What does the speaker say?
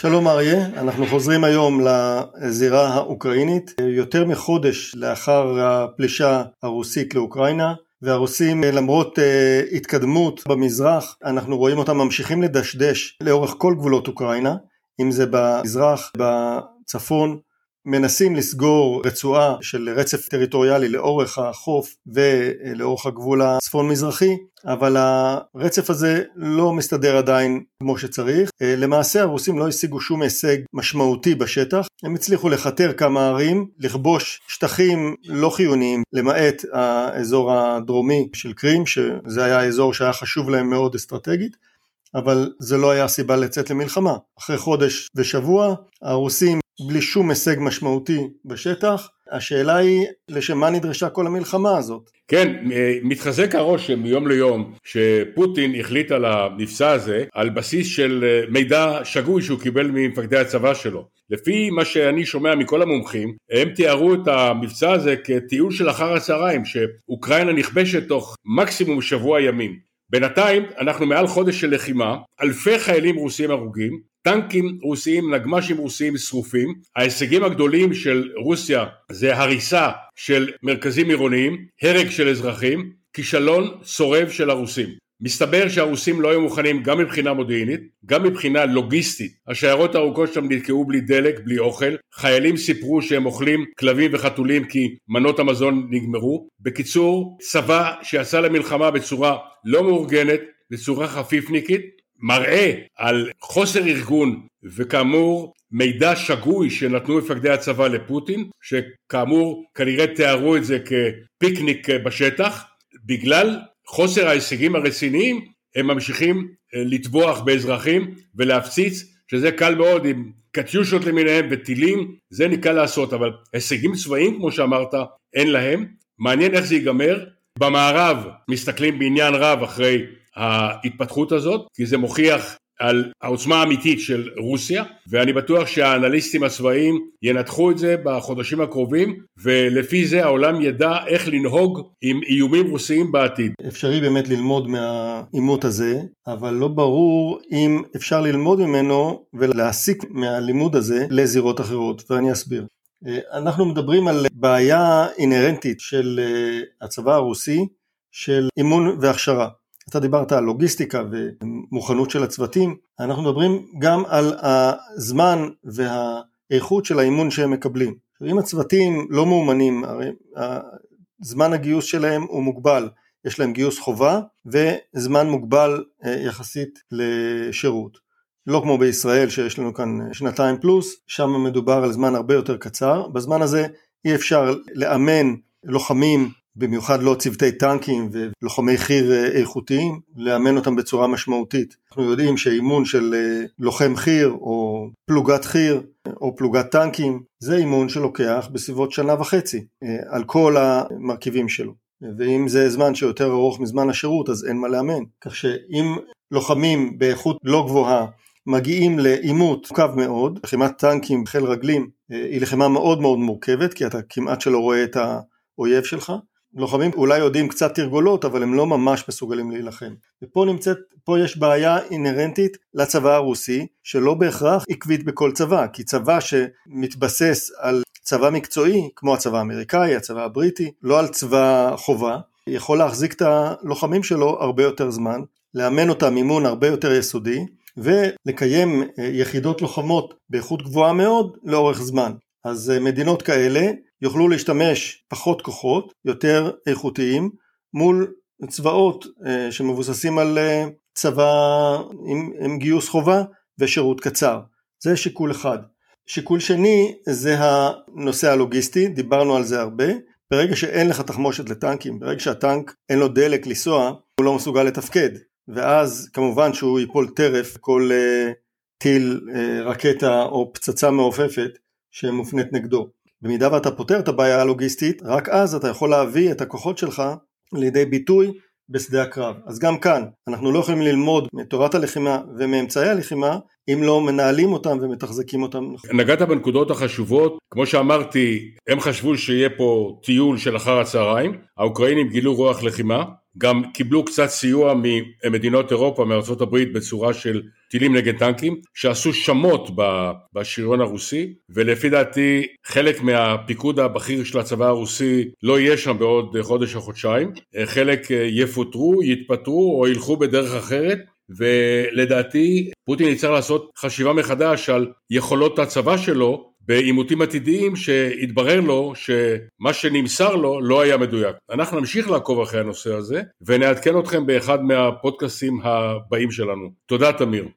שלום אריה, אנחנו חוזרים היום לזירה האוקראינית, יותר מחודש לאחר הפלישה הרוסית לאוקראינה, והרוסים למרות uh, התקדמות במזרח, אנחנו רואים אותם ממשיכים לדשדש לאורך כל גבולות אוקראינה, אם זה במזרח, בצפון, מנסים לסגור רצועה של רצף טריטוריאלי לאורך החוף ולאורך הגבול הצפון מזרחי אבל הרצף הזה לא מסתדר עדיין כמו שצריך למעשה הרוסים לא השיגו שום הישג משמעותי בשטח הם הצליחו לכתר כמה ערים לכבוש שטחים לא חיוניים למעט האזור הדרומי של קרים שזה היה האזור שהיה חשוב להם מאוד אסטרטגית אבל זה לא היה סיבה לצאת למלחמה. אחרי חודש ושבוע הרוסים בלי שום הישג משמעותי בשטח, השאלה היא לשם מה נדרשה כל המלחמה הזאת. כן, מתחזק הרושם מיום ליום שפוטין החליט על המבצע הזה על בסיס של מידע שגוי שהוא קיבל ממפקדי הצבא שלו. לפי מה שאני שומע מכל המומחים, הם תיארו את המבצע הזה כטיול של אחר הצהריים, שאוקראינה נכבשת תוך מקסימום שבוע ימים. בינתיים אנחנו מעל חודש של לחימה, אלפי חיילים רוסים הרוגים, טנקים רוסיים, נגמ"שים רוסיים שרופים, ההישגים הגדולים של רוסיה זה הריסה של מרכזים עירוניים, הרג של אזרחים, כישלון צורב של הרוסים. מסתבר שהרוסים לא היו מוכנים גם מבחינה מודיעינית, גם מבחינה לוגיסטית. השיירות הארוכות שם נתקעו בלי דלק, בלי אוכל. חיילים סיפרו שהם אוכלים כלבים וחתולים כי מנות המזון נגמרו. בקיצור, צבא שיצא למלחמה בצורה לא מאורגנת, בצורה חפיפניקית, מראה על חוסר ארגון וכאמור מידע שגוי שנתנו מפקדי הצבא לפוטין, שכאמור כנראה תיארו את זה כפיקניק בשטח, בגלל חוסר ההישגים הרציניים הם ממשיכים אה, לטבוח באזרחים ולהפציץ שזה קל מאוד עם קטיושות למיניהם וטילים זה ניתן לעשות אבל הישגים צבאיים כמו שאמרת אין להם. מעניין איך זה ייגמר. במערב מסתכלים בעניין רב אחרי ההתפתחות הזאת כי זה מוכיח על העוצמה האמיתית של רוסיה ואני בטוח שהאנליסטים הצבאיים ינתחו את זה בחודשים הקרובים ולפי זה העולם ידע איך לנהוג עם איומים רוסיים בעתיד. אפשרי באמת ללמוד מהעימות הזה אבל לא ברור אם אפשר ללמוד ממנו ולהסיק מהלימוד הזה לזירות אחרות ואני אסביר. אנחנו מדברים על בעיה אינהרנטית של הצבא הרוסי של אימון והכשרה. אתה דיברת על לוגיסטיקה ומוכנות של הצוותים, אנחנו מדברים גם על הזמן והאיכות של האימון שהם מקבלים. אם הצוותים לא מאומנים, הרי זמן הגיוס שלהם הוא מוגבל, יש להם גיוס חובה וזמן מוגבל אה, יחסית לשירות. לא כמו בישראל שיש לנו כאן שנתיים פלוס, שם מדובר על זמן הרבה יותר קצר, בזמן הזה אי אפשר לאמן לוחמים במיוחד לא צוותי טנקים ולוחמי חי"ר אה, איכותיים, לאמן אותם בצורה משמעותית. אנחנו יודעים שאימון של אה, לוחם חי"ר או פלוגת חי"ר או פלוגת טנקים זה אימון שלוקח בסביבות שנה וחצי אה, על כל המרכיבים שלו. ואם זה זמן שיותר ארוך מזמן השירות אז אין מה לאמן. כך שאם לוחמים באיכות לא גבוהה מגיעים לעימות מורכב מאוד, לחימת טנקים חיל רגלים היא לחימה מאוד מאוד מורכבת כי אתה כמעט שלא רואה את האויב שלך לוחמים אולי יודעים קצת תרגולות אבל הם לא ממש מסוגלים להילחם. ופה נמצאת, פה יש בעיה אינהרנטית לצבא הרוסי שלא בהכרח עקבית בכל צבא כי צבא שמתבסס על צבא מקצועי כמו הצבא האמריקאי, הצבא הבריטי, לא על צבא חובה יכול להחזיק את הלוחמים שלו הרבה יותר זמן, לאמן אותם אימון הרבה יותר יסודי ולקיים אה, יחידות לוחמות באיכות גבוהה מאוד לאורך זמן אז אה, מדינות כאלה יוכלו להשתמש פחות כוחות, יותר איכותיים, מול צבאות אה, שמבוססים על אה, צבא עם, עם גיוס חובה ושירות קצר. זה שיקול אחד. שיקול שני זה הנושא הלוגיסטי, דיברנו על זה הרבה. ברגע שאין לך תחמושת לטנקים, ברגע שהטנק אין לו דלק לנסוע, הוא לא מסוגל לתפקד. ואז כמובן שהוא ייפול טרף כל uh, טיל, uh, רקטה או פצצה מעופפת שמופנית נגדו. במידה ואתה פותר את הבעיה הלוגיסטית, רק אז אתה יכול להביא את הכוחות שלך לידי ביטוי בשדה הקרב. אז גם כאן, אנחנו לא יכולים ללמוד מתורת הלחימה ומאמצעי הלחימה אם לא מנהלים אותם ומתחזקים אותם. נגעת בנקודות החשובות, כמו שאמרתי, הם חשבו שיהיה פה טיול של אחר הצהריים, האוקראינים גילו רוח לחימה, גם קיבלו קצת סיוע ממדינות אירופה, הברית, בצורה של טילים נגד טנקים, שעשו שמות בשריון הרוסי, ולפי דעתי חלק מהפיקוד הבכיר של הצבא הרוסי לא יהיה שם בעוד חודש או חודשיים, חלק יפוטרו, יתפטרו או ילכו בדרך אחרת, ולדעתי פוטין יצטרך לעשות חשיבה מחדש על יכולות הצבא שלו בעימותים עתידיים שהתברר לו שמה שנמסר לו לא היה מדויק. אנחנו נמשיך לעקוב אחרי הנושא הזה ונעדכן אתכם באחד מהפודקאסים הבאים שלנו. תודה תמיר.